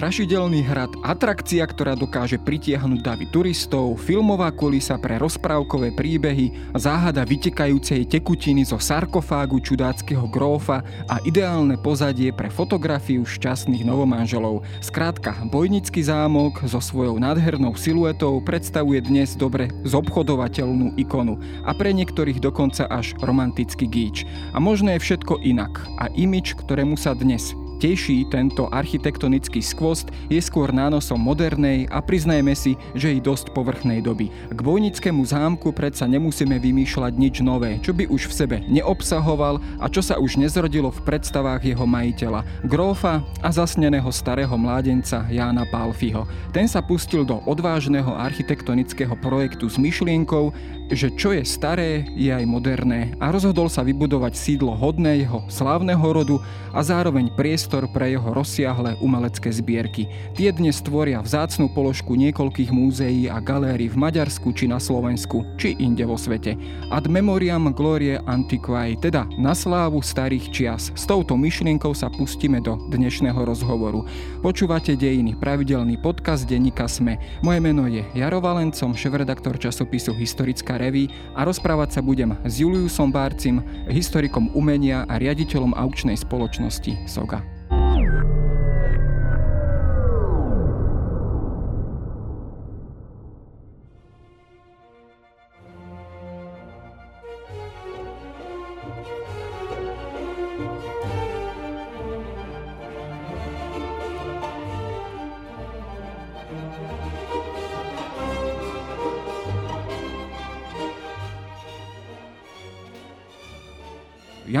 strašidelný hrad, atrakcia, ktorá dokáže pritiahnuť davy turistov, filmová kulisa pre rozprávkové príbehy, záhada vytekajúcej tekutiny zo sarkofágu čudáckého grófa a ideálne pozadie pre fotografiu šťastných novomanželov. Skrátka, Bojnický zámok so svojou nádhernou siluetou predstavuje dnes dobre zobchodovateľnú ikonu a pre niektorých dokonca až romantický gíč. A možno je všetko inak a imič, ktorému sa dnes teší tento architektonický skvost, je skôr nánosom modernej a priznajme si, že i dosť povrchnej doby. K Bojnickému zámku predsa nemusíme vymýšľať nič nové, čo by už v sebe neobsahoval a čo sa už nezrodilo v predstavách jeho majiteľa, grófa a zasneného starého mládenca Jána Palfiho. Ten sa pustil do odvážneho architektonického projektu s myšlienkou, že čo je staré, je aj moderné a rozhodol sa vybudovať sídlo hodné jeho slávneho rodu a zároveň priestor pre jeho rozsiahle umelecké zbierky. Tie dnes tvoria vzácnú položku niekoľkých múzeí a galérií v Maďarsku či na Slovensku, či inde vo svete. Ad memoriam glorie antiquae, teda na slávu starých čias. S touto myšlienkou sa pustíme do dnešného rozhovoru. Počúvate dejiny, pravidelný podcast denníka Sme. Moje meno je Jaro Valencom, šéf-redaktor časopisu Historická Revy a rozprávať sa budem s Juliusom Bárcim, historikom umenia a riaditeľom aukčnej spoločnosti SOGA.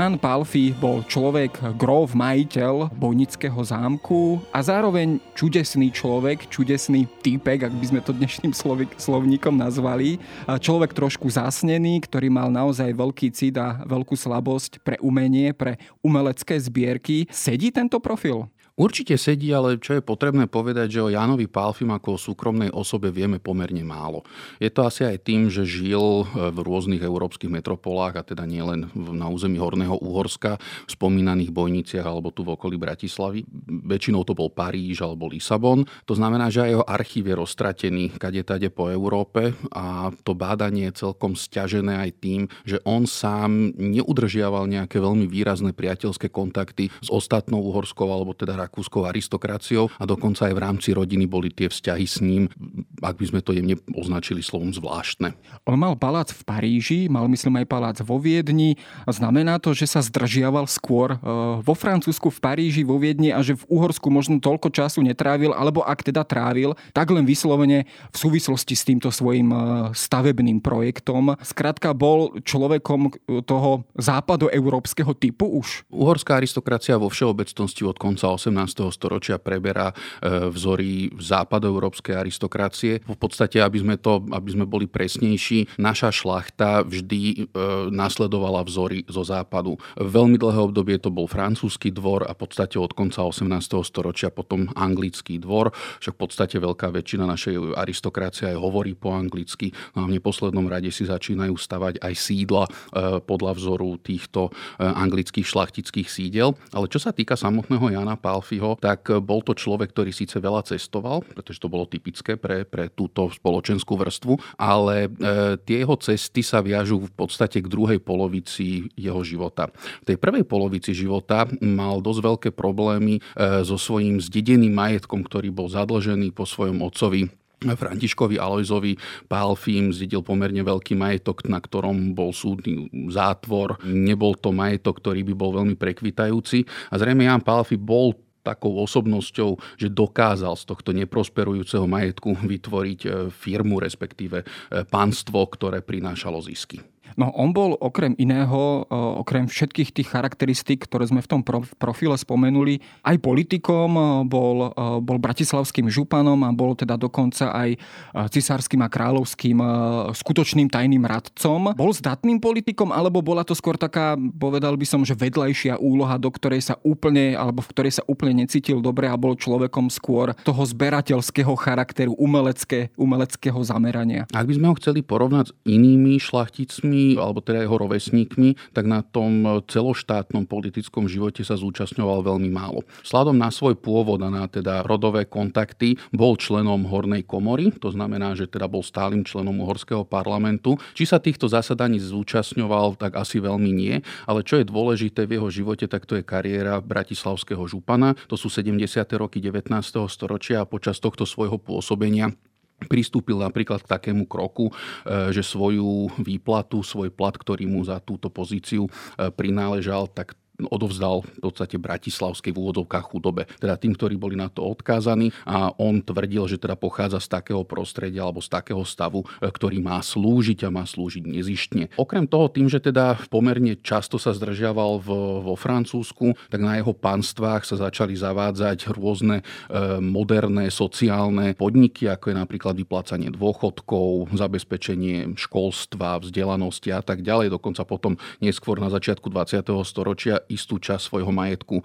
Jan Palfi bol človek, grov, majiteľ Bojnického zámku a zároveň čudesný človek, čudesný týpek, ak by sme to dnešným slovníkom nazvali. Človek trošku zasnený, ktorý mal naozaj veľký cit a veľkú slabosť pre umenie, pre umelecké zbierky. Sedí tento profil? Určite sedí, ale čo je potrebné povedať, že o Jánovi Pálfim ako o súkromnej osobe vieme pomerne málo. Je to asi aj tým, že žil e, v rôznych európskych metropolách, a teda nielen na území Horného Úhorska, v spomínaných Bojniciach alebo tu v okolí Bratislavy. Väčšinou to bol Paríž alebo Lisabon. To znamená, že aj jeho archív je roztratený kade tade po Európe a to bádanie je celkom stiažené aj tým, že on sám neudržiaval nejaké veľmi výrazné priateľské kontakty s ostatnou uhorskou alebo teda rakúskou aristokraciou a dokonca aj v rámci rodiny boli tie vzťahy s ním, ak by sme to jemne označili slovom zvláštne. On mal palác v Paríži, mal myslím aj palác vo Viedni. Znamená to, že sa zdržiaval skôr e, vo Francúzsku, v Paríži, vo Viedni a že v Uhorsku možno toľko času netrávil, alebo ak teda trávil, tak len vyslovene v súvislosti s týmto svojim e, stavebným projektom. Skrátka bol človekom toho západo európskeho typu už. Uhorská aristokracia vo všeobecnosti od konca 18 storočia preberá e, vzory západoeurópskej aristokracie. V podstate, aby sme, to, aby sme boli presnejší, naša šlachta vždy e, nasledovala vzory zo západu. Veľmi dlhé obdobie to bol francúzsky dvor a v podstate od konca 18. storočia potom anglický dvor, však v podstate veľká väčšina našej aristokracie aj hovorí po anglicky. No a v neposlednom rade si začínajú stavať aj sídla e, podľa vzoru týchto anglických šlachtických sídel. Ale čo sa týka samotného Jana Palfa, Alfího, tak bol to človek, ktorý síce veľa cestoval, pretože to bolo typické pre, pre túto spoločenskú vrstvu, ale e, tie jeho cesty sa viažú v podstate k druhej polovici jeho života. V tej prvej polovici života mal dosť veľké problémy e, so svojím zdedeným majetkom, ktorý bol zadlžený po svojom otcovi Františkovi Alojzovi Pálfim zdedil pomerne veľký majetok, na ktorom bol súdny zátvor. Nebol to majetok, ktorý by bol veľmi prekvitajúci. A zrejme Jan Pálfi bol takou osobnosťou, že dokázal z tohto neprosperujúceho majetku vytvoriť e, firmu, respektíve e, pánstvo, ktoré prinášalo zisky. No on bol okrem iného, okrem všetkých tých charakteristík, ktoré sme v tom profile spomenuli, aj politikom, bol, bol bratislavským županom a bol teda dokonca aj cisárským a kráľovským skutočným tajným radcom. Bol zdatným politikom, alebo bola to skôr taká, povedal by som, že vedľajšia úloha, do ktorej sa úplne, alebo v ktorej sa úplne necítil dobre a bol človekom skôr toho zberateľského charakteru, umelecké, umeleckého zamerania. Ak by sme ho chceli porovnať s inými šlachticmi, rodičmi, alebo teda jeho rovesníkmi, tak na tom celoštátnom politickom živote sa zúčastňoval veľmi málo. Sladom na svoj pôvod a na teda rodové kontakty bol členom Hornej komory, to znamená, že teda bol stálym členom Uhorského parlamentu. Či sa týchto zasadaní zúčastňoval, tak asi veľmi nie, ale čo je dôležité v jeho živote, tak to je kariéra bratislavského župana. To sú 70. roky 19. storočia a počas tohto svojho pôsobenia pristúpil napríklad k takému kroku, e, že svoju výplatu, svoj plat, ktorý mu za túto pozíciu e, prináležal, tak odovzdal v podstate bratislavskej v úvodovkách chudobe. Teda tým, ktorí boli na to odkázaní a on tvrdil, že teda pochádza z takého prostredia alebo z takého stavu, e, ktorý má slúžiť a má slúžiť nezištne. Okrem toho, tým, že teda pomerne často sa zdržiaval v, vo Francúzsku, tak na jeho panstvách sa začali zavádzať rôzne e, moderné sociálne podniky, ako je napríklad vyplácanie dôchodkov, zabezpečenie školstva, vzdelanosti a tak ďalej. Dokonca potom neskôr na začiatku 20. storočia istú časť svojho majetku e,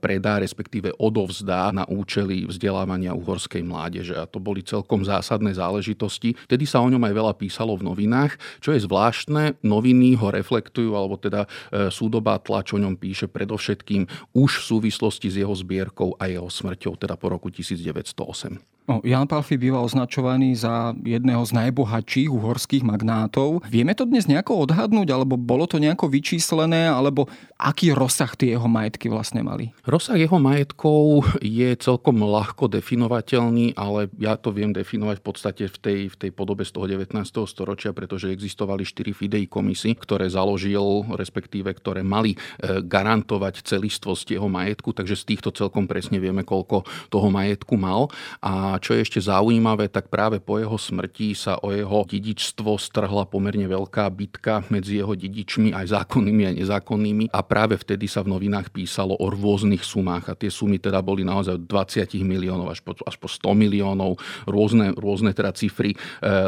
predá, respektíve odovzdá na účely vzdelávania uhorskej mládeže. A to boli celkom zásadné záležitosti. Vtedy sa o ňom aj veľa písalo v novinách. Čo je zvláštne, noviny ho reflektujú, alebo teda e, súdobá tlač o ňom píše predovšetkým už v súvislosti s jeho zbierkou a jeho smrťou, teda po roku 1908. No, Jan Palfi býva označovaný za jedného z najbohatších uhorských magnátov. Vieme to dnes nejako odhadnúť, alebo bolo to nejako vyčíslené, alebo aký rozsah tie jeho majetky vlastne mali? Rozsah jeho majetkov je celkom ľahko definovateľný, ale ja to viem definovať v podstate v tej, v tej podobe z toho 19. storočia, pretože existovali štyri fidei komisy, ktoré založil, respektíve ktoré mali e, garantovať celistvosť jeho majetku, takže z týchto celkom presne vieme, koľko toho majetku mal. A čo je ešte zaujímavé, tak práve po jeho smrti sa o jeho dedičstvo strhla pomerne veľká bitka medzi jeho dedičmi, aj zákonnými a nezákonnými. A práve vtedy sa v novinách písalo o rôznych sumách. A tie sumy teda boli naozaj od 20 miliónov až po, až po 100 miliónov. Rôzne, rôzne teda cifry e,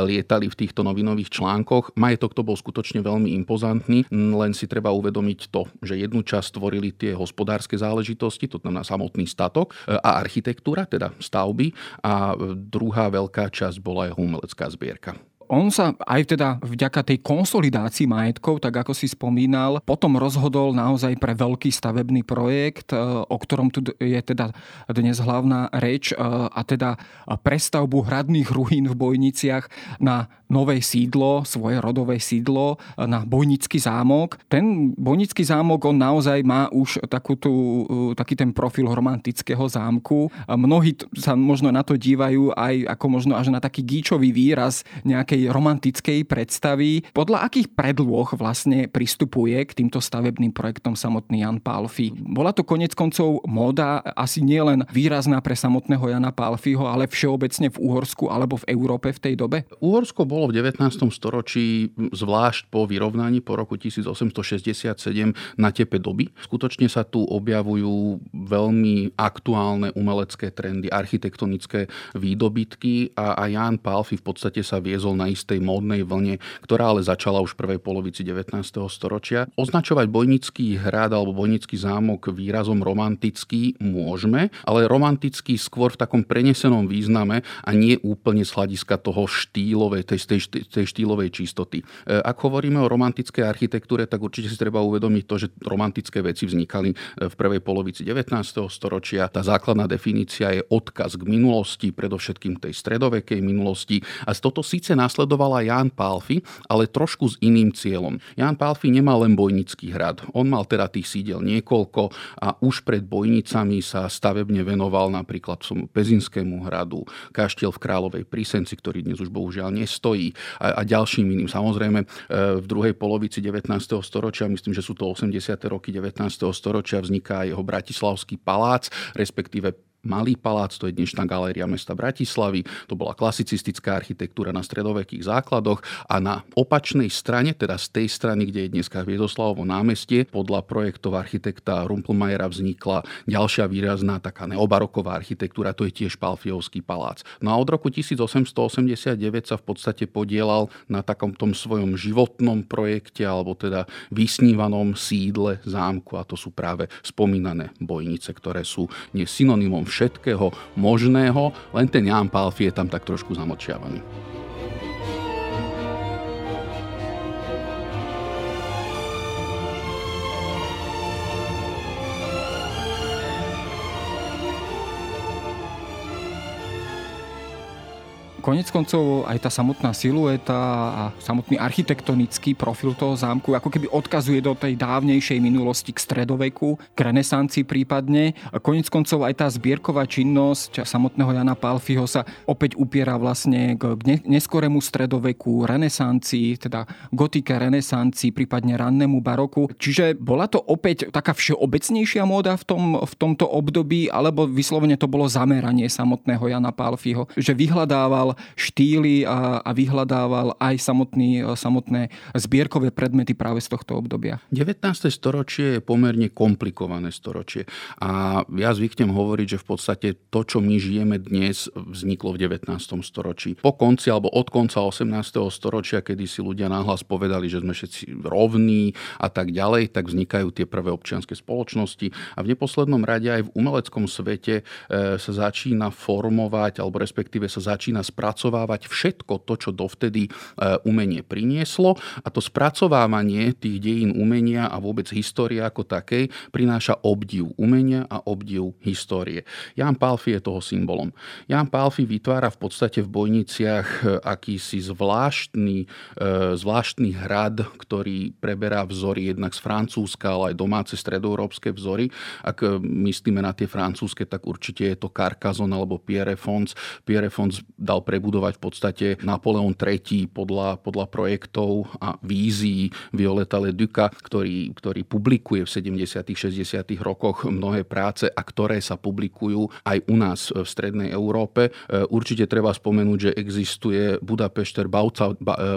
lietali v týchto novinových článkoch. Majetok to bol skutočne veľmi impozantný, len si treba uvedomiť to, že jednu časť tvorili tie hospodárske záležitosti, to znamená samotný statok e, a architektúra, teda stavby a druhá veľká časť bola jeho umelecká zbierka on sa aj teda vďaka tej konsolidácii majetkov, tak ako si spomínal, potom rozhodol naozaj pre veľký stavebný projekt, e, o ktorom tu je teda dnes hlavná reč, e, a teda prestavbu hradných ruín v Bojniciach na nové sídlo, svoje rodové sídlo na Bojnický zámok. Ten Bojnický zámok, on naozaj má už takú tú, taký ten profil romantického zámku. Mnohí sa možno na to dívajú aj ako možno až na taký gíčový výraz nejakej romantickej predstavy. Podľa akých predloh vlastne pristupuje k týmto stavebným projektom samotný Jan Palfi? Bola to konec koncov móda asi nielen výrazná pre samotného Jana Palfiho, ale všeobecne v Uhorsku alebo v Európe v tej dobe? Uhorsko bolo v 19. storočí, zvlášť po vyrovnaní po roku 1867 na tepe doby. Skutočne sa tu objavujú veľmi aktuálne umelecké trendy, architektonické výdobytky a, a Jan Palfi v podstate sa viezol na istej módnej vlne, ktorá ale začala už v prvej polovici 19. storočia. Označovať Bojnický hrad alebo Bojnický zámok výrazom romantický môžeme, ale romantický skôr v takom prenesenom význame a nie úplne z hľadiska toho štýlovej, tej tej, tej štýlovej čistoty. E, ak hovoríme o romantickej architektúre, tak určite si treba uvedomiť to, že romantické veci vznikali e, v prvej polovici 19. storočia. Tá základná definícia je odkaz k minulosti, predovšetkým tej stredovekej minulosti. A toto síce nasledovala Ján Pálfi, ale trošku s iným cieľom. Ján Pálfi nemal len Bojnický hrad. On mal teda tých sídel niekoľko a už pred Bojnicami sa stavebne venoval napríklad Pezinskému hradu, kaštiel v Královej Prísenci, ktorý dnes už bohužiaľ nestojí a, a ďalším iným. Samozrejme, e, v druhej polovici 19. storočia, myslím, že sú to 80. roky 19. storočia, vzniká jeho Bratislavský palác, respektíve Malý palác, to je dnešná galéria mesta Bratislavy, to bola klasicistická architektúra na stredovekých základoch a na opačnej strane, teda z tej strany, kde je dneska Hviezoslavovo námestie, podľa projektov architekta Rumpelmajera vznikla ďalšia výrazná taká neobaroková architektúra, to je tiež Palfiovský palác. No a od roku 1889 sa v podstate podielal na takom tom svojom životnom projekte, alebo teda vysnívanom sídle zámku a to sú práve spomínané bojnice, ktoré sú nie synonymom všetkého možného, len ten Jan Palfi je tam tak trošku zamočiavaný. Konec koncov aj tá samotná silueta a samotný architektonický profil toho zámku ako keby odkazuje do tej dávnejšej minulosti k stredoveku, k renesancii prípadne. A konec koncov aj tá zbierková činnosť samotného Jana Palfiho sa opäť upiera vlastne k neskorému stredoveku, renesancii, teda gotike renesancii, prípadne rannému baroku. Čiže bola to opäť taká všeobecnejšia móda v, tom, v tomto období, alebo vyslovene to bolo zameranie samotného Jana Palfiho, že vyhľadával štýly a, a vyhľadával aj samotný, samotné zbierkové predmety práve z tohto obdobia. 19. storočie je pomerne komplikované storočie a ja zvyknem hovoriť, že v podstate to, čo my žijeme dnes, vzniklo v 19. storočí. Po konci alebo od konca 18. storočia, kedy si ľudia náhlas povedali, že sme všetci rovní a tak ďalej, tak vznikajú tie prvé občianske spoločnosti a v neposlednom rade aj v umeleckom svete e, sa začína formovať alebo respektíve sa začína spracovávať všetko to, čo dovtedy e, umenie prinieslo a to spracovávanie tých dejín umenia a vôbec histórie ako takej prináša obdiv umenia a obdiv histórie. Jan Palfi je toho symbolom. Jan Palfi vytvára v podstate v Bojniciach e, akýsi zvláštny, zvláštny hrad, ktorý preberá vzory jednak z Francúzska, ale aj domáce stredoeurópske vzory. Ak myslíme na tie francúzske, tak určite je to Carcassonne alebo Pierre Fons. Pierre Fons dal prebudovať v podstate Napoleon III podľa, podľa projektov a vízií Violeta Leduca, ktorý, ktorý publikuje v 70. 60. rokoch mnohé práce a ktoré sa publikujú aj u nás v Strednej Európe. E, určite treba spomenúť, že existuje Budapešter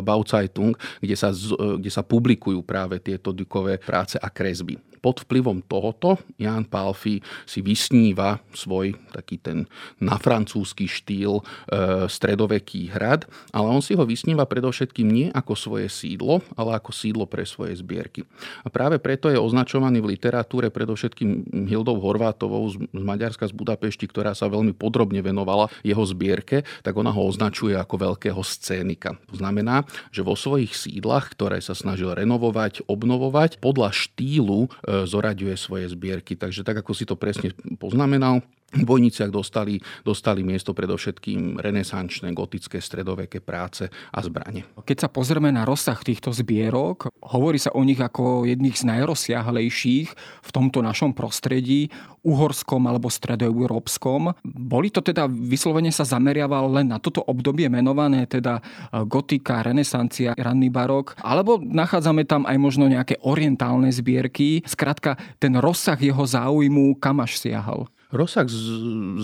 Bauzeitung, kde sa, kde sa publikujú práve tieto Dukové práce a kresby pod vplyvom tohoto Jan Palfi si vysníva svoj taký ten na francúzsky štýl e, stredoveký hrad, ale on si ho vysníva predovšetkým nie ako svoje sídlo, ale ako sídlo pre svoje zbierky. A práve preto je označovaný v literatúre predovšetkým Hildou Horvátovou z, Maďarska z Budapešti, ktorá sa veľmi podrobne venovala jeho zbierke, tak ona ho označuje ako veľkého scénika. To znamená, že vo svojich sídlach, ktoré sa snažil renovovať, obnovovať, podľa štýlu e, zoraďuje svoje zbierky. Takže tak, ako si to presne poznamenal, Bojniciach dostali, dostali miesto predovšetkým renesančné, gotické, stredoveké práce a zbranie. Keď sa pozrieme na rozsah týchto zbierok, hovorí sa o nich ako jedných z najrozsiahlejších v tomto našom prostredí, uhorskom alebo stredoeurópskom. Boli to teda, vyslovene sa zameriaval len na toto obdobie menované, teda gotika, renesancia, ranný barok, alebo nachádzame tam aj možno nejaké orientálne zbierky. Skrátka, ten rozsah jeho záujmu kam až siahal? Rozsah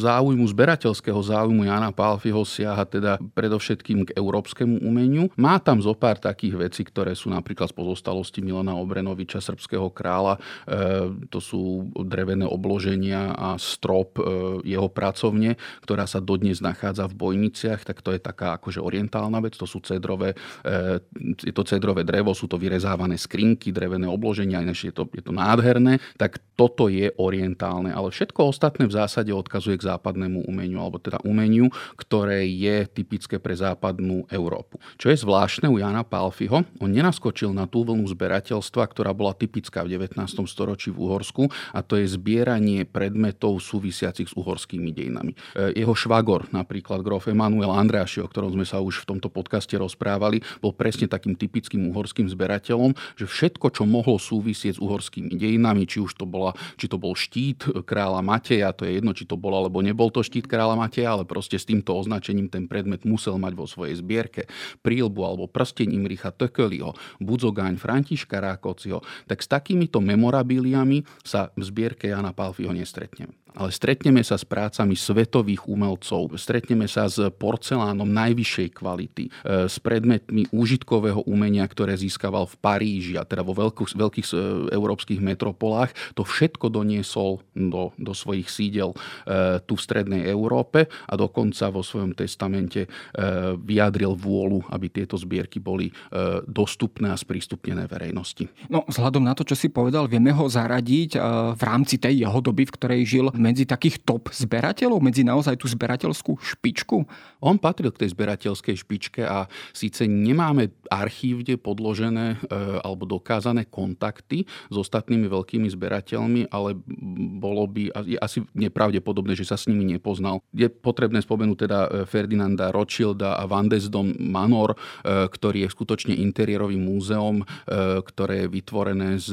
záujmu, zberateľského záujmu Jana Palfiho siaha teda predovšetkým k európskemu umeniu. Má tam zo pár takých vecí, ktoré sú napríklad z pozostalosti Milana Obrenoviča, srbského kráľa. E, to sú drevené obloženia a strop e, jeho pracovne, ktorá sa dodnes nachádza v Bojniciach, tak to je taká akože orientálna vec. To sú cedrové, e, je to cedrové drevo, sú to vyrezávané skrinky, drevené obloženia, je to, je to nádherné. Tak toto je orientálne, ale všetko ostatné ostatné v zásade odkazuje k západnému umeniu, alebo teda umeniu, ktoré je typické pre západnú Európu. Čo je zvláštne u Jana Palfiho, on nenaskočil na tú vlnu zberateľstva, ktorá bola typická v 19. storočí v Uhorsku, a to je zbieranie predmetov súvisiacich s uhorskými dejinami. E, jeho švagor, napríklad grof Emanuel Andráši, o ktorom sme sa už v tomto podcaste rozprávali, bol presne takým typickým uhorským zberateľom, že všetko, čo mohlo súvisieť s uhorskými dejinami, či už to, bola, či to bol štít kráľa Mateja, a to je jedno, či to bol alebo nebol to štít kráľa Mateja, ale proste s týmto označením ten predmet musel mať vo svojej zbierke. Prílbu alebo prsteň Imricha Tökeliho, Budzogáň Františka Rákociho, tak s takýmito memorabiliami sa v zbierke Jana Palfiho nestretneme ale stretneme sa s prácami svetových umelcov, stretneme sa s porcelánom najvyššej kvality, e, s predmetmi úžitkového umenia, ktoré získaval v Paríži a teda vo veľkých, veľkých e, európskych metropolách. To všetko doniesol do, do svojich sídel e, tu v strednej Európe a dokonca vo svojom testamente vyjadril vôľu, aby tieto zbierky boli dostupné a sprístupnené verejnosti. No, vzhľadom na to, čo si povedal, vieme ho zaradiť v rámci tej jeho doby, v ktorej žil medzi takých top zberateľov, medzi naozaj tú zberateľskú špičku? On patril k tej zberateľskej špičke a síce nemáme archívne podložené e, alebo dokázané kontakty s ostatnými veľkými zberateľmi, ale bolo by asi nepravdepodobné, že sa s nimi nepoznal. Je potrebné spomenúť teda e, Ferdinanda Rothschilda a Van Desdom Manor, e, ktorý je skutočne interiérovým múzeum, ktoré je vytvorené s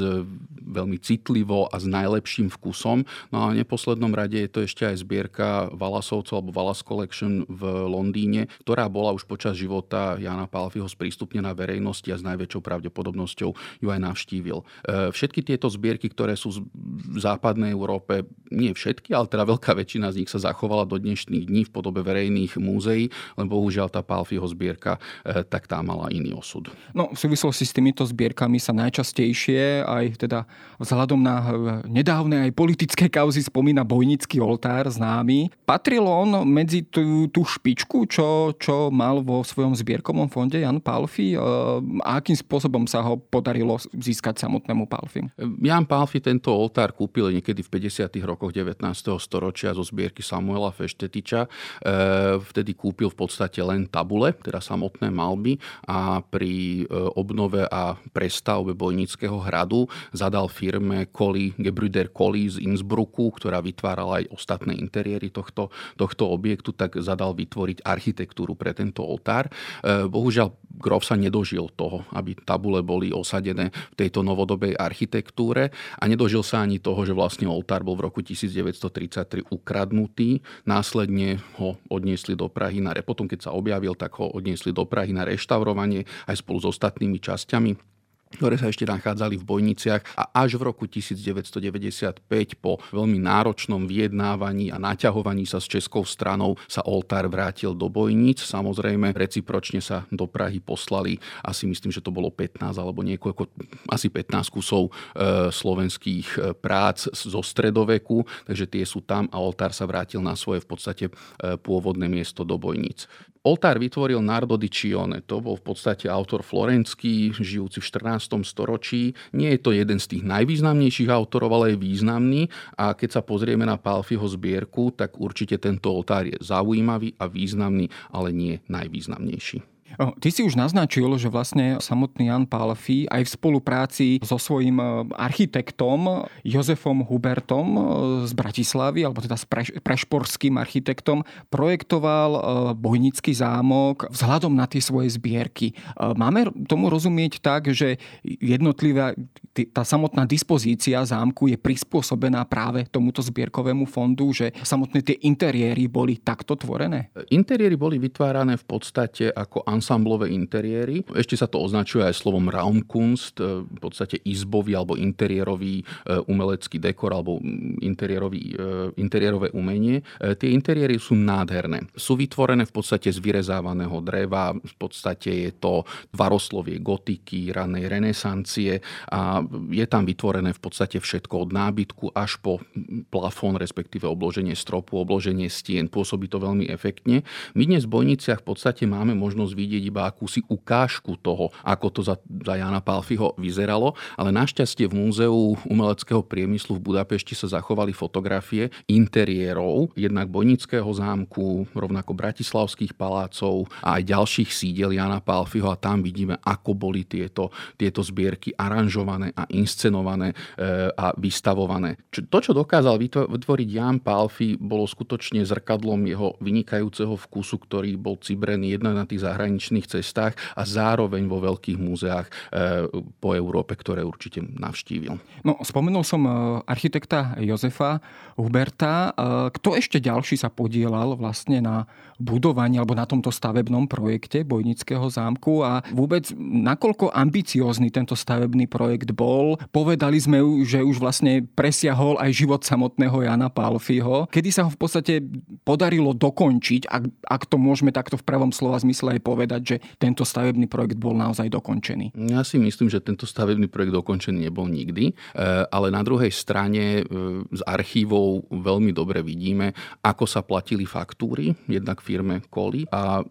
veľmi citlivo a s najlepším vkusom. No a v neposlednom rade je to ešte aj zbierka Valasovcov alebo Valas Collection v Londýne, ktorá bola už počas života Jana Palfiho sprístupnená verejnosti a s najväčšou pravdepodobnosťou ju aj navštívil. Všetky tieto zbierky, ktoré sú v západnej Európe, nie všetky, ale teda veľká väčšina z nich sa zachovala do dnešných dní v podobe verejných múzeí, len bohužiaľ tá Palfiho zbierka, tak tá mala iný osud. No, v súvislosti s týmito zbierkami sa najčastejšie aj teda vzhľadom na eh, nedávne aj politické kauzy spomína Bojnický oltár známy. Patril on medzi tú, tú špičku, čo, čo mal vo svojom zbierkovom fonde Jan Palfi a akým spôsobom sa ho podarilo získať samotnému Palfi? Jan Palfi tento oltár kúpil niekedy v 50. rokoch 19. storočia zo zbierky Samuela Feštetiča. Eh, vtedy kúpil v podstate len tabule, teda samotné malby a pri obnove a prestavbe Bojnického hradu zadal firme Koli, Gebrüder Koli z Innsbrucku, ktorá vytvárala aj ostatné interiéry tohto, tohto objektu, tak zadal vytvoriť architektúru pre tento oltár. E, bohužiaľ, Grof sa nedožil toho, aby tabule boli osadené v tejto novodobej architektúre a nedožil sa ani toho, že vlastne oltár bol v roku 1933 ukradnutý. Následne ho odniesli do Prahy na potom keď sa objavil, tak ho odniesli do Prahy na reštaurovanie aj spolu s ostatnými časťami ktoré sa ešte nachádzali v Bojniciach a až v roku 1995 po veľmi náročnom vyjednávaní a naťahovaní sa s českou stranou sa oltár vrátil do Bojnic. Samozrejme, recipročne sa do Prahy poslali asi myslím, že to bolo 15 alebo niekoľko, asi 15 kusov e, slovenských e, prác zo stredoveku, takže tie sú tam a oltár sa vrátil na svoje v podstate e, pôvodné miesto do Bojnic. Oltár vytvoril Nardo di Cione, to bol v podstate autor florenský, žijúci v 14. storočí. Nie je to jeden z tých najvýznamnejších autorov, ale je významný a keď sa pozrieme na Palfiho zbierku, tak určite tento oltár je zaujímavý a významný, ale nie najvýznamnejší. Ty si už naznačil, že vlastne samotný Jan Palfi aj v spolupráci so svojím e, architektom Jozefom Hubertom e, z Bratislavy, alebo teda s prešporským architektom, projektoval e, Bojnický zámok vzhľadom na tie svoje zbierky. Máme tomu rozumieť tak, že jednotlivá tá samotná dispozícia zámku je prispôsobená práve tomuto zbierkovému fondu, že samotné tie interiéry boli takto tvorené? Interiéry boli vytvárané v podstate ako ansamblové interiéry. Ešte sa to označuje aj slovom Raumkunst, e, v podstate izbový alebo interiérový e, umelecký dekor alebo interiérový, e, interiérové umenie. Tie interiéry sú nádherné. Sú vytvorené v podstate z vyrezávaného dreva, v podstate je to tvaroslovie gotiky, ranej renesancie a je tam vytvorené v podstate všetko od nábytku až po plafón, respektíve obloženie stropu, obloženie stien. Pôsobí to veľmi efektne. My dnes v Bojniciach v podstate máme možnosť vidieť iba akúsi ukážku toho, ako to za, za Jana Palfiho vyzeralo, ale našťastie v Múzeu umeleckého priemyslu v Budapešti sa zachovali fotografie interiérov, jednak Bojnického zámku, rovnako Bratislavských palácov a aj ďalších sídel Jana Palfiho a tam vidíme, ako boli tieto, tieto zbierky aranžované a inscenované e, a vystavované. To, čo dokázal vytvoriť Jan Palfi, bolo skutočne zrkadlom jeho vynikajúceho vkusu, ktorý bol cibrený jednak na tých zahraničných zahraničných cestách a zároveň vo veľkých múzeách eh, po Európe, ktoré určite navštívil. No, spomenul som eh, architekta Jozefa Huberta. Eh, kto ešte ďalší sa podielal vlastne na budovaní alebo na tomto stavebnom projekte Bojnického zámku a vôbec nakoľko ambiciózny tento stavebný projekt bol. Povedali sme, že už vlastne presiahol aj život samotného Jana Palfiho, kedy sa ho v podstate podarilo dokončiť, ak, ak to môžeme takto v pravom slova zmysle aj povedať povedať, že tento stavebný projekt bol naozaj dokončený? Ja si myslím, že tento stavebný projekt dokončený nebol nikdy, e, ale na druhej strane e, z archívov veľmi dobre vidíme, ako sa platili faktúry, jednak firme Koli a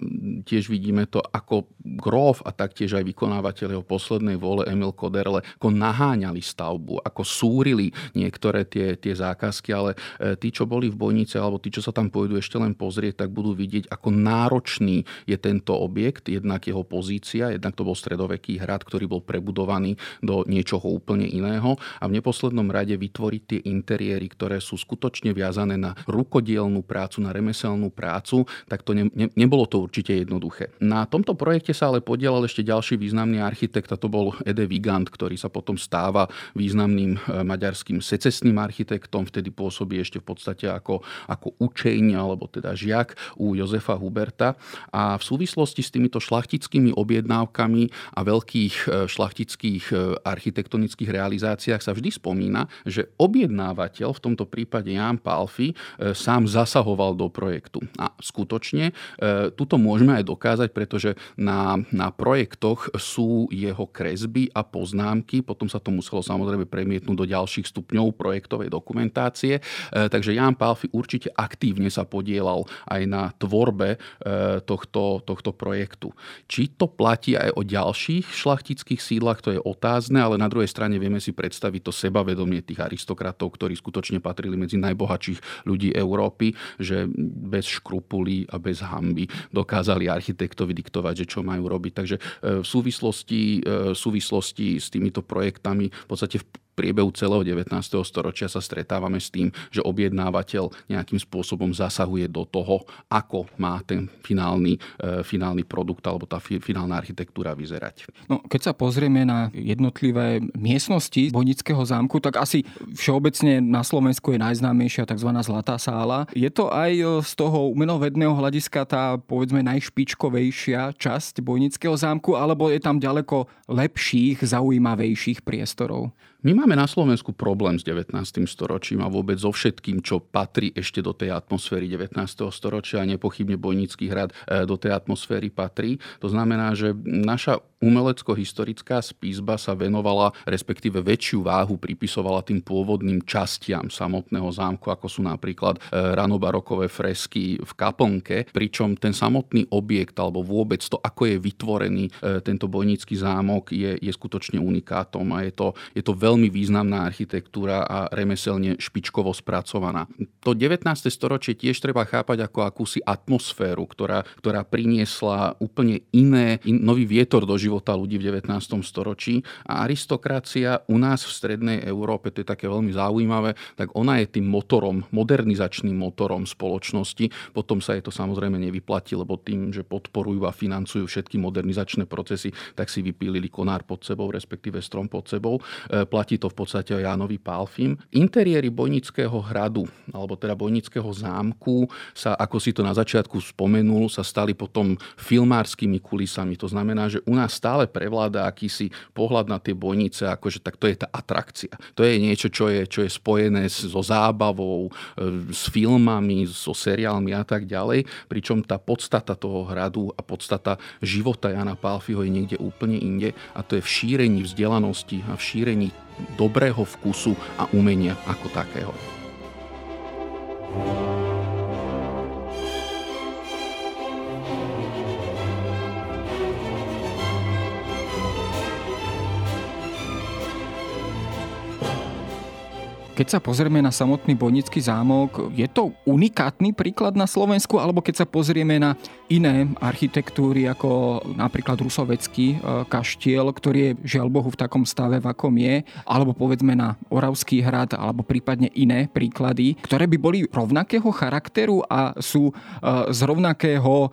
tiež vidíme to, ako Grof a taktiež aj vykonávateľ jeho poslednej vole Emil Koderle, ako naháňali stavbu, ako súrili niektoré tie, tie zákazky, ale e, tí, čo boli v Bojnice alebo tí, čo sa tam pôjdu ešte len pozrieť, tak budú vidieť, ako náročný je tento objekt, jednak jeho pozícia, jednak to bol stredoveký hrad, ktorý bol prebudovaný do niečoho úplne iného a v neposlednom rade vytvoriť tie interiéry, ktoré sú skutočne viazané na rukodielnú prácu, na remeselnú prácu, tak to ne, ne, nebolo to určite jednoduché. Na tomto projekte sa ale podielal ešte ďalší významný architekt a to bol Ede Vigant, ktorý sa potom stáva významným e, maďarským secesným architektom, vtedy pôsobí ešte v podstate ako, ako učeň alebo teda žiak u Jozefa Huberta a v súvislosti s týmito šlachtickými objednávkami a veľkých e, šlachtických e, architektonických realizáciách sa vždy spomína, že objednávateľ, v tomto prípade Jan Palfi, sám zasahoval do projektu. A skutočne tuto môžeme aj dokázať, pretože na, na projektoch sú jeho kresby a poznámky, potom sa to muselo samozrejme premietnúť do ďalších stupňov projektovej dokumentácie. E, takže Jan Palfi určite aktívne sa podielal aj na tvorbe e, tohto, tohto projektu. Či to platí aj o ďalších šlachtických sídlach, to je otázne, ale na druhej strane vieme si predstaviť to sebavedomie tých aristokratov, ktorí skutočne patrili medzi najbohatších ľudí Európy, že bez škrupulí a bez hamby dokázali architektovi diktovať, že čo majú robiť. Takže e, v súvislosti, v súvislosti s týmito projektami v podstate v priebehu celého 19. storočia sa stretávame s tým, že objednávateľ nejakým spôsobom zasahuje do toho, ako má ten finálny, e, finálny produkt alebo tá finálna architektúra vyzerať. No, keď sa pozrieme na jednotlivé miestnosti Bojnického zámku, tak asi všeobecne na Slovensku je najznámejšia tzv. Zlatá sála. Je to aj z toho umenovedného hľadiska tá povedzme najšpičkovejšia časť Bojnického zámku, alebo je tam ďaleko lepších, zaujímavejších priestorov? My máme na Slovensku problém s 19. storočím a vôbec so všetkým, čo patrí ešte do tej atmosféry 19. storočia a nepochybne Bojnický hrad e, do tej atmosféry patrí. To znamená, že naša umelecko-historická spísba sa venovala, respektíve väčšiu váhu pripisovala tým pôvodným častiam samotného zámku, ako sú napríklad e, ranobarokové fresky v kaplnke, pričom ten samotný objekt alebo vôbec to, ako je vytvorený e, tento bojnický zámok, je, je skutočne unikátom a je to, je to veľmi významná architektúra a remeselne špičkovo spracovaná. To 19. storočie tiež treba chápať ako akúsi atmosféru, ktorá, ktorá priniesla úplne iné, in, nový vietor do života ľudí v 19. storočí a aristokracia u nás v strednej Európe, to je také veľmi zaujímavé, tak ona je tým motorom, modernizačným motorom spoločnosti. Potom sa je to samozrejme nevyplatí, lebo tým, že podporujú a financujú všetky modernizačné procesy, tak si vypílili konár pod sebou, respektíve strom pod sebou. E, platí to v podstate aj Jánovi Pálfim. Interiéry Bojnického hradu, alebo teda Bojnického zámku sa, ako si to na začiatku spomenul, sa stali potom filmárskymi kulisami. To znamená, že u nás stále prevláda akýsi pohľad na tie bojnice, akože tak to je tá atrakcia. To je niečo, čo je, čo je spojené so zábavou, e, s filmami, so seriálmi a tak ďalej, pričom tá podstata toho hradu a podstata života Jana Pálfiho je niekde úplne inde a to je v šírení vzdelanosti a v šírení dobrého vkusu a umenia ako takého. Keď sa pozrieme na samotný Bojnický zámok, je to unikátny príklad na Slovensku, alebo keď sa pozrieme na iné architektúry, ako napríklad Rusovecký e, kaštiel, ktorý je žiaľ Bohu v takom stave, v akom je, alebo povedzme na Oravský hrad, alebo prípadne iné príklady, ktoré by boli rovnakého charakteru a sú e, z rovnakého e,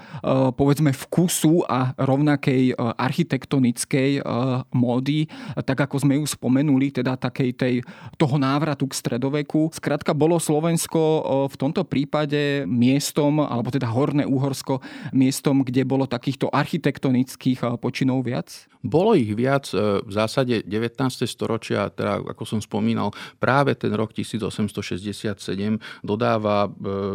povedzme vkusu a rovnakej architektonickej módy, tak ako sme ju spomenuli, teda takej tej, toho návratu k stredoveku. Skrátka bolo Slovensko v tomto prípade miestom, alebo teda Horné Úhorsko, miestom, kde bolo takýchto architektonických počinov viac? Bolo ich viac e, v zásade 19. storočia, teda ako som spomínal, práve ten rok 1867 dodáva e,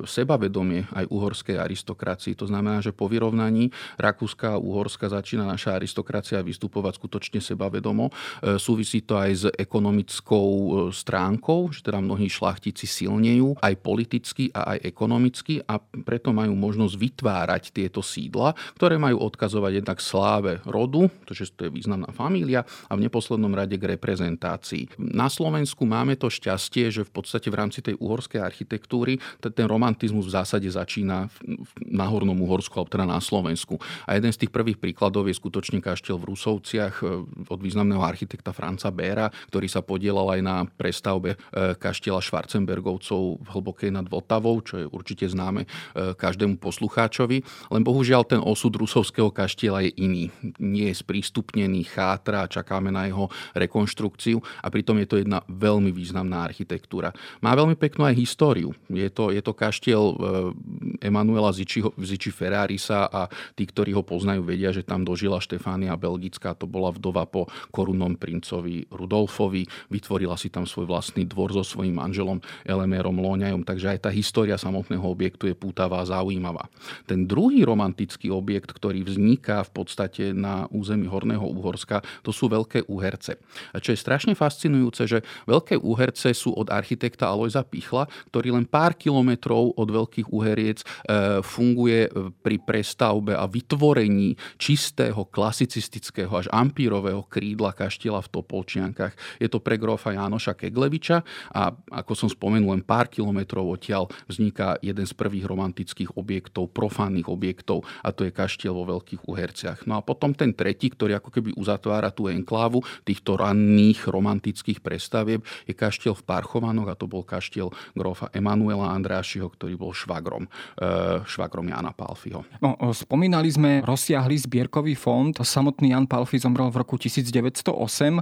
sebavedomie aj uhorskej aristokracii. To znamená, že po vyrovnaní Rakúska a Uhorska začína naša aristokracia vystupovať skutočne sebavedomo. E, súvisí to aj s ekonomickou stránkou, že teda mnohí šlachtici silnejú aj politicky a aj ekonomicky a preto majú možnosť vytvárať tieto sídla, ktoré majú odkazovať jednak sláve rodu, pretože to je významná família a v neposlednom rade k reprezentácii. Na Slovensku máme to šťastie, že v podstate v rámci tej uhorskej architektúry ten romantizmus v zásade začína na Hornom Uhorsku, alebo teda na Slovensku. A jeden z tých prvých príkladov je skutočne kaštiel v Rusovciach e, od významného architekta Franca Béra, ktorý sa podielal aj na prestavbe e, kaštiela Schwarzenbergovcov v Hlbokej nad Vltavou, čo je určite známe e, každému poslucháčovi. Len bohužiaľ ten osud rusovského kaštiela je iný. Nie je sprístup sprístupnený, chátra čakáme na jeho rekonštrukciu a pritom je to jedna veľmi významná architektúra. Má veľmi peknú aj históriu. Je to, je to kaštiel e, Emanuela Ziči, Ziči Ferrarisa a tí, ktorí ho poznajú, vedia, že tam dožila Štefánia Belgická, to bola vdova po korunnom princovi Rudolfovi, vytvorila si tam svoj vlastný dvor so svojím manželom Elemérom Lóňajom, takže aj tá história samotného objektu je pútavá a zaujímavá. Ten druhý romantický objekt, ktorý vzniká v podstate na území Horného Úhorska, to sú Veľké Úherce. A čo je strašne fascinujúce, že Veľké Úherce sú od architekta Alojza Pichla, ktorý len pár kilometrov od Veľkých Úheriec e, funguje pri prestavbe a vytvorení čistého, klasicistického až ampírového krídla kaštieľa v Topolčiankach. Je to pre grofa Jánoša Kegleviča a ako som spomenul, len pár kilometrov odtiaľ vzniká jeden z prvých romantických objektov, profánnych objektov a to je kaštiel vo Veľkých Uherciach. No a potom ten tretí, ktorý ako keby uzatvára tú enklávu týchto ranných romantických prestavieb, je kaštiel v Parchovanoch a to bol kaštiel grofa Emanuela Andrášiho, ktorý bol švagrom, e, švagrom Jana Palfiho. No, spomínali sme rozsiahly zbierkový fond. Samotný Jan Palfi zomrel v roku 1908.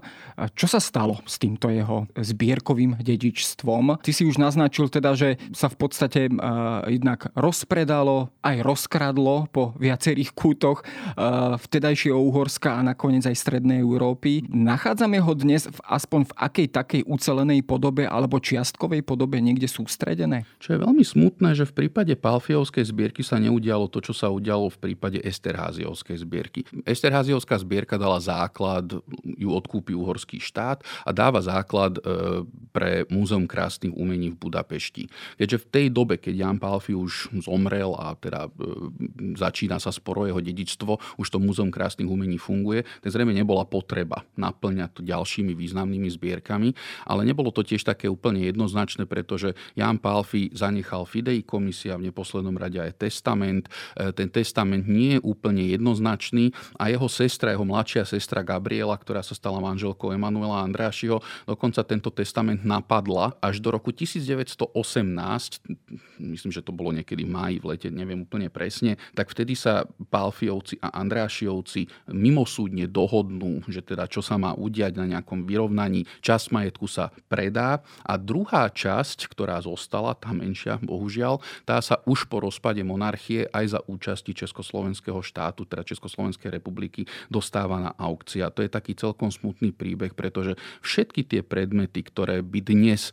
Čo sa stalo s týmto jeho zbierkovým dedičstvom? Ty si už naznačil teda, že sa v podstate uh, jednak rozpredalo, aj rozkradlo po viacerých kútoch uh, vtedajšieho Uhorska a na nakoniec aj Strednej Európy. Nachádzame ho dnes v, aspoň v akej takej ucelenej podobe alebo čiastkovej podobe niekde sústredené? Čo je veľmi smutné, že v prípade Palfiovskej zbierky sa neudialo to, čo sa udialo v prípade Esterháziovskej zbierky. Esterháziovská zbierka dala základ, ju odkúpi uhorský štát a dáva základ e, Múzeum krásnych umení v Budapešti. Keďže v tej dobe, keď Jan Palfi už zomrel a teda e, začína sa sporo jeho dedičstvo, už to Múzeum krásnych umení funguje, tak zrejme nebola potreba naplňať to ďalšími významnými zbierkami, ale nebolo to tiež také úplne jednoznačné, pretože Jan Palfi zanechal Fidei komisia v neposlednom rade aj testament. E, ten testament nie je úplne jednoznačný a jeho sestra, jeho mladšia sestra Gabriela, ktorá sa stala manželkou Emanuela Andrášiho, dokonca tento testament napadla až do roku 1918, myslím, že to bolo niekedy v máji, v lete, neviem úplne presne, tak vtedy sa Palfiovci a Andrášiovci mimosúdne súdne dohodnú, že teda čo sa má udiať na nejakom vyrovnaní, časť majetku sa predá a druhá časť, ktorá zostala, tá menšia, bohužiaľ, tá sa už po rozpade monarchie aj za účasti Československého štátu, teda Československej republiky, dostáva na aukcia. To je taký celkom smutný príbeh, pretože všetky tie predmety, ktoré by dnes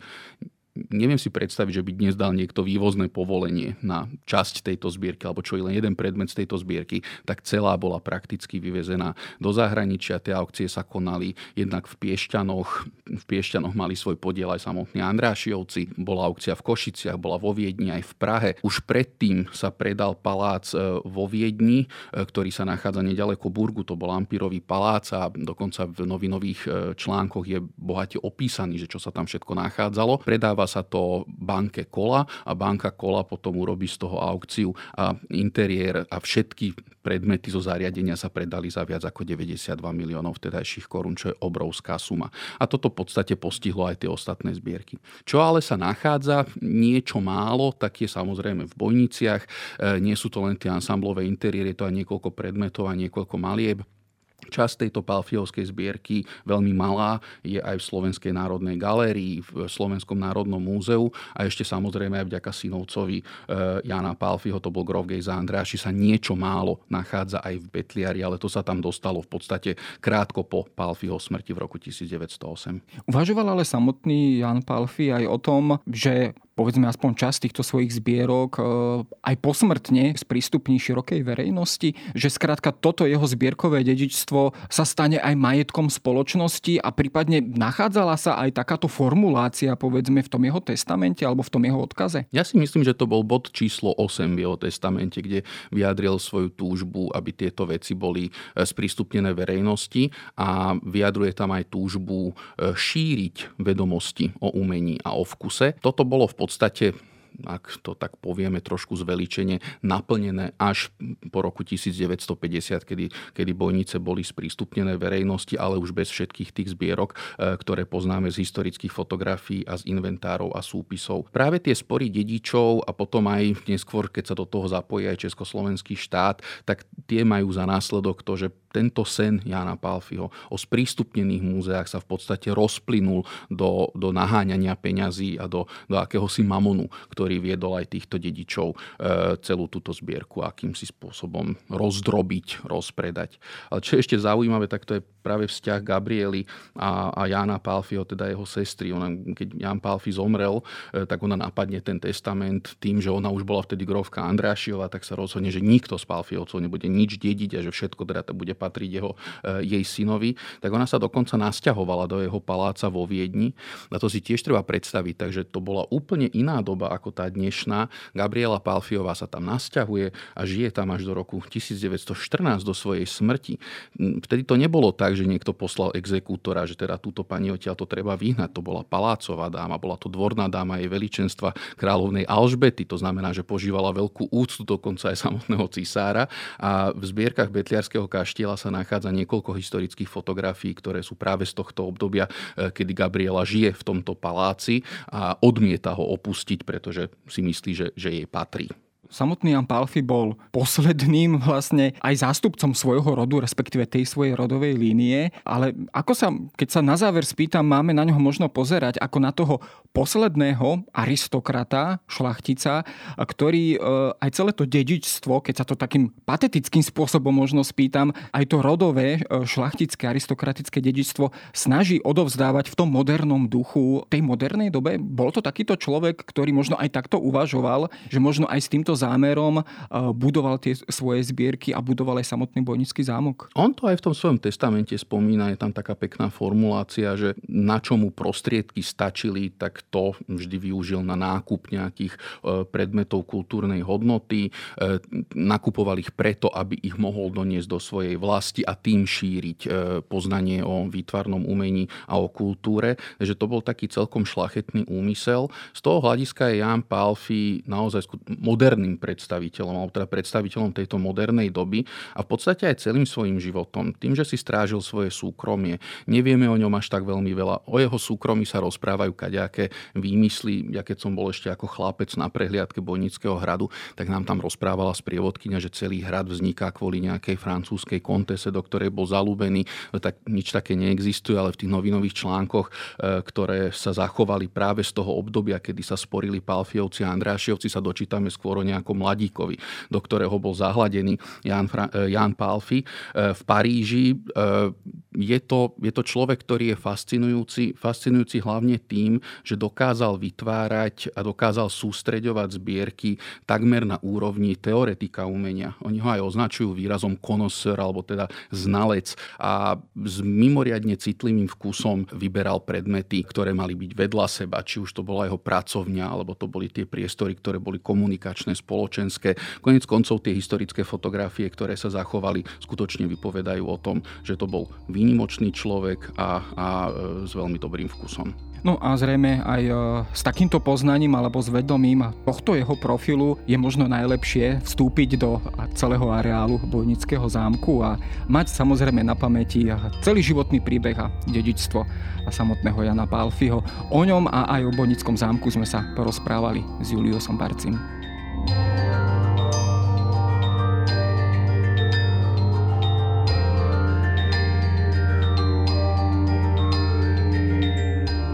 neviem si predstaviť, že by dnes dal niekto vývozné povolenie na časť tejto zbierky, alebo čo je len jeden predmet z tejto zbierky, tak celá bola prakticky vyvezená do zahraničia. Tie aukcie sa konali jednak v Piešťanoch. V Piešťanoch mali svoj podiel aj samotní Andrášiovci. Bola aukcia v Košiciach, bola vo Viedni aj v Prahe. Už predtým sa predal palác e, vo Viedni, e, ktorý sa nachádza nedaleko Burgu. To bol Ampirový palác a dokonca v novinových e, článkoch je bohate opísaný, že čo sa tam všetko nachádzalo. Predáva Predáva sa to banke Kola a banka Kola potom urobí z toho aukciu a interiér a všetky predmety zo zariadenia sa predali za viac ako 92 miliónov vtedajších korún, čo je obrovská suma. A toto v podstate postihlo aj tie ostatné zbierky. Čo ale sa nachádza niečo málo, tak je samozrejme v Bojniciach. E, nie sú to len tie ansamblové interiéry, je to aj niekoľko predmetov a niekoľko malieb Časť tejto Palfiovskej zbierky, veľmi malá, je aj v Slovenskej národnej galérii, v Slovenskom národnom múzeu a ešte samozrejme aj vďaka synovcovi e, Jana Palfiho, to bol grof Gejza Andráši, sa niečo málo nachádza aj v Betliari, ale to sa tam dostalo v podstate krátko po Palfiho smrti v roku 1908. Uvažoval ale samotný Jan Palfi aj o tom, že povedzme aspoň časť týchto svojich zbierok e, aj posmrtne sprístupní širokej verejnosti, že skrátka toto jeho zbierkové dedičstvo sa stane aj majetkom spoločnosti a prípadne nachádzala sa aj takáto formulácia povedzme v tom jeho testamente alebo v tom jeho odkaze? Ja si myslím, že to bol bod číslo 8 v jeho testamente, kde vyjadril svoju túžbu, aby tieto veci boli e, sprístupnené verejnosti a vyjadruje tam aj túžbu e, šíriť vedomosti o umení a o vkuse. Toto bolo v podstate ak to tak povieme trošku zveličene, naplnené až po roku 1950, kedy, kedy bojnice boli sprístupnené verejnosti, ale už bez všetkých tých zbierok, e, ktoré poznáme z historických fotografií a z inventárov a súpisov. Práve tie spory dedičov a potom aj neskôr, keď sa do toho zapojí aj Československý štát, tak tie majú za následok to, že tento sen Jana Palfiho o sprístupnených múzeách sa v podstate rozplynul do, do naháňania peňazí a do, do akéhosi mamonu, ktorý viedol aj týchto dedičov e, celú túto zbierku akýmsi spôsobom rozdrobiť, rozpredať. Ale čo je ešte zaujímavé, tak to je práve vzťah Gabriely a, a Jana Palfiho, teda jeho sestry. Ona, keď Jan Palfi zomrel, e, tak ona napadne ten testament tým, že ona už bola vtedy grovka Andrášiova, tak sa rozhodne, že nikto z Palfiovcov nebude nič dediť a že všetko teda bude patriť jeho, e, jej synovi, tak ona sa dokonca nasťahovala do jeho paláca vo Viedni. A to si tiež treba predstaviť, takže to bola úplne iná doba ako tá dnešná. Gabriela Palfiová sa tam nasťahuje a žije tam až do roku 1914 do svojej smrti. Vtedy to nebolo tak, že niekto poslal exekútora, že teda túto pani odtiaľ to treba vyhnať. To bola palácová dáma, bola to dvorná dáma jej veličenstva kráľovnej Alžbety. To znamená, že požívala veľkú úctu dokonca aj samotného cisára. A v zbierkach Betliarského kaštieľa sa nachádza niekoľko historických fotografií, ktoré sú práve z tohto obdobia, e, kedy Gabriela žije v tomto paláci a odmieta ho opustiť, pretože si myslí, že, že jej patrí samotný Jan Palfi bol posledným vlastne aj zástupcom svojho rodu, respektíve tej svojej rodovej línie, ale ako sa, keď sa na záver spýtam, máme na ňo možno pozerať ako na toho posledného aristokrata, šlachtica, ktorý e, aj celé to dedičstvo, keď sa to takým patetickým spôsobom možno spýtam, aj to rodové e, šlachtické aristokratické dedičstvo snaží odovzdávať v tom modernom duchu tej modernej dobe. Bol to takýto človek, ktorý možno aj takto uvažoval, že možno aj s týmto zámerom e, budoval tie svoje zbierky a budoval aj samotný bojnický zámok. On to aj v tom svojom testamente spomína, je tam taká pekná formulácia, že na čo mu prostriedky stačili, tak to vždy využil na nákup nejakých e, predmetov kultúrnej hodnoty. E, nakupoval ich preto, aby ich mohol doniesť do svojej vlasti a tým šíriť poznanie o výtvarnom umení a o kultúre. Takže to bol taký celkom šlachetný úmysel. Z toho hľadiska je Jan Palfi naozaj moderným moderným predstaviteľom, alebo teda predstaviteľom tejto modernej doby a v podstate aj celým svojim životom. Tým, že si strážil svoje súkromie. Nevieme o ňom až tak veľmi veľa. O jeho súkromí sa rozprávajú kaďaké výmysly. Ja keď som bol ešte ako chlapec na prehliadke Bojnického hradu, tak nám tam rozprávala sprievodkynia, že celý hrad vzniká kvôli nejakej francúzskej kontese, do ktorej bol zalúbený. Tak nič také neexistuje, ale v tých novinových článkoch, e, ktoré sa zachovali práve z toho obdobia, kedy sa sporili Palfiovci a Andrášiovci, sa dočítame skôr o nejakom mladíkovi, do ktorého bol zahladený Jan, Fra- e, Jan Palfi e, v Paríži. E, je to, je to človek, ktorý je fascinujúci, fascinujúci hlavne tým, že dokázal vytvárať a dokázal sústreďovať zbierky takmer na úrovni teoretika umenia. Oni ho aj označujú výrazom konosor, alebo teda znalec a s mimoriadne citlivým vkusom vyberal predmety, ktoré mali byť vedľa seba, či už to bola jeho pracovňa, alebo to boli tie priestory, ktoré boli komunikačné, spoločenské. Konec koncov tie historické fotografie, ktoré sa zachovali, skutočne vypovedajú o tom, že to bol výnimočný človek a, a e, s veľmi dobrým vkusom. No a zrejme aj e, s takýmto poznaním alebo s vedomím tohto jeho profilu je možno najlepšie vstúpiť do celého areálu Bojnického zámku a mať samozrejme na pamäti celý životný príbeh a dedičstvo samotného Jana Palfiho. O ňom a aj o Bojnickom zámku sme sa porozprávali s Juliusom Barcim. Música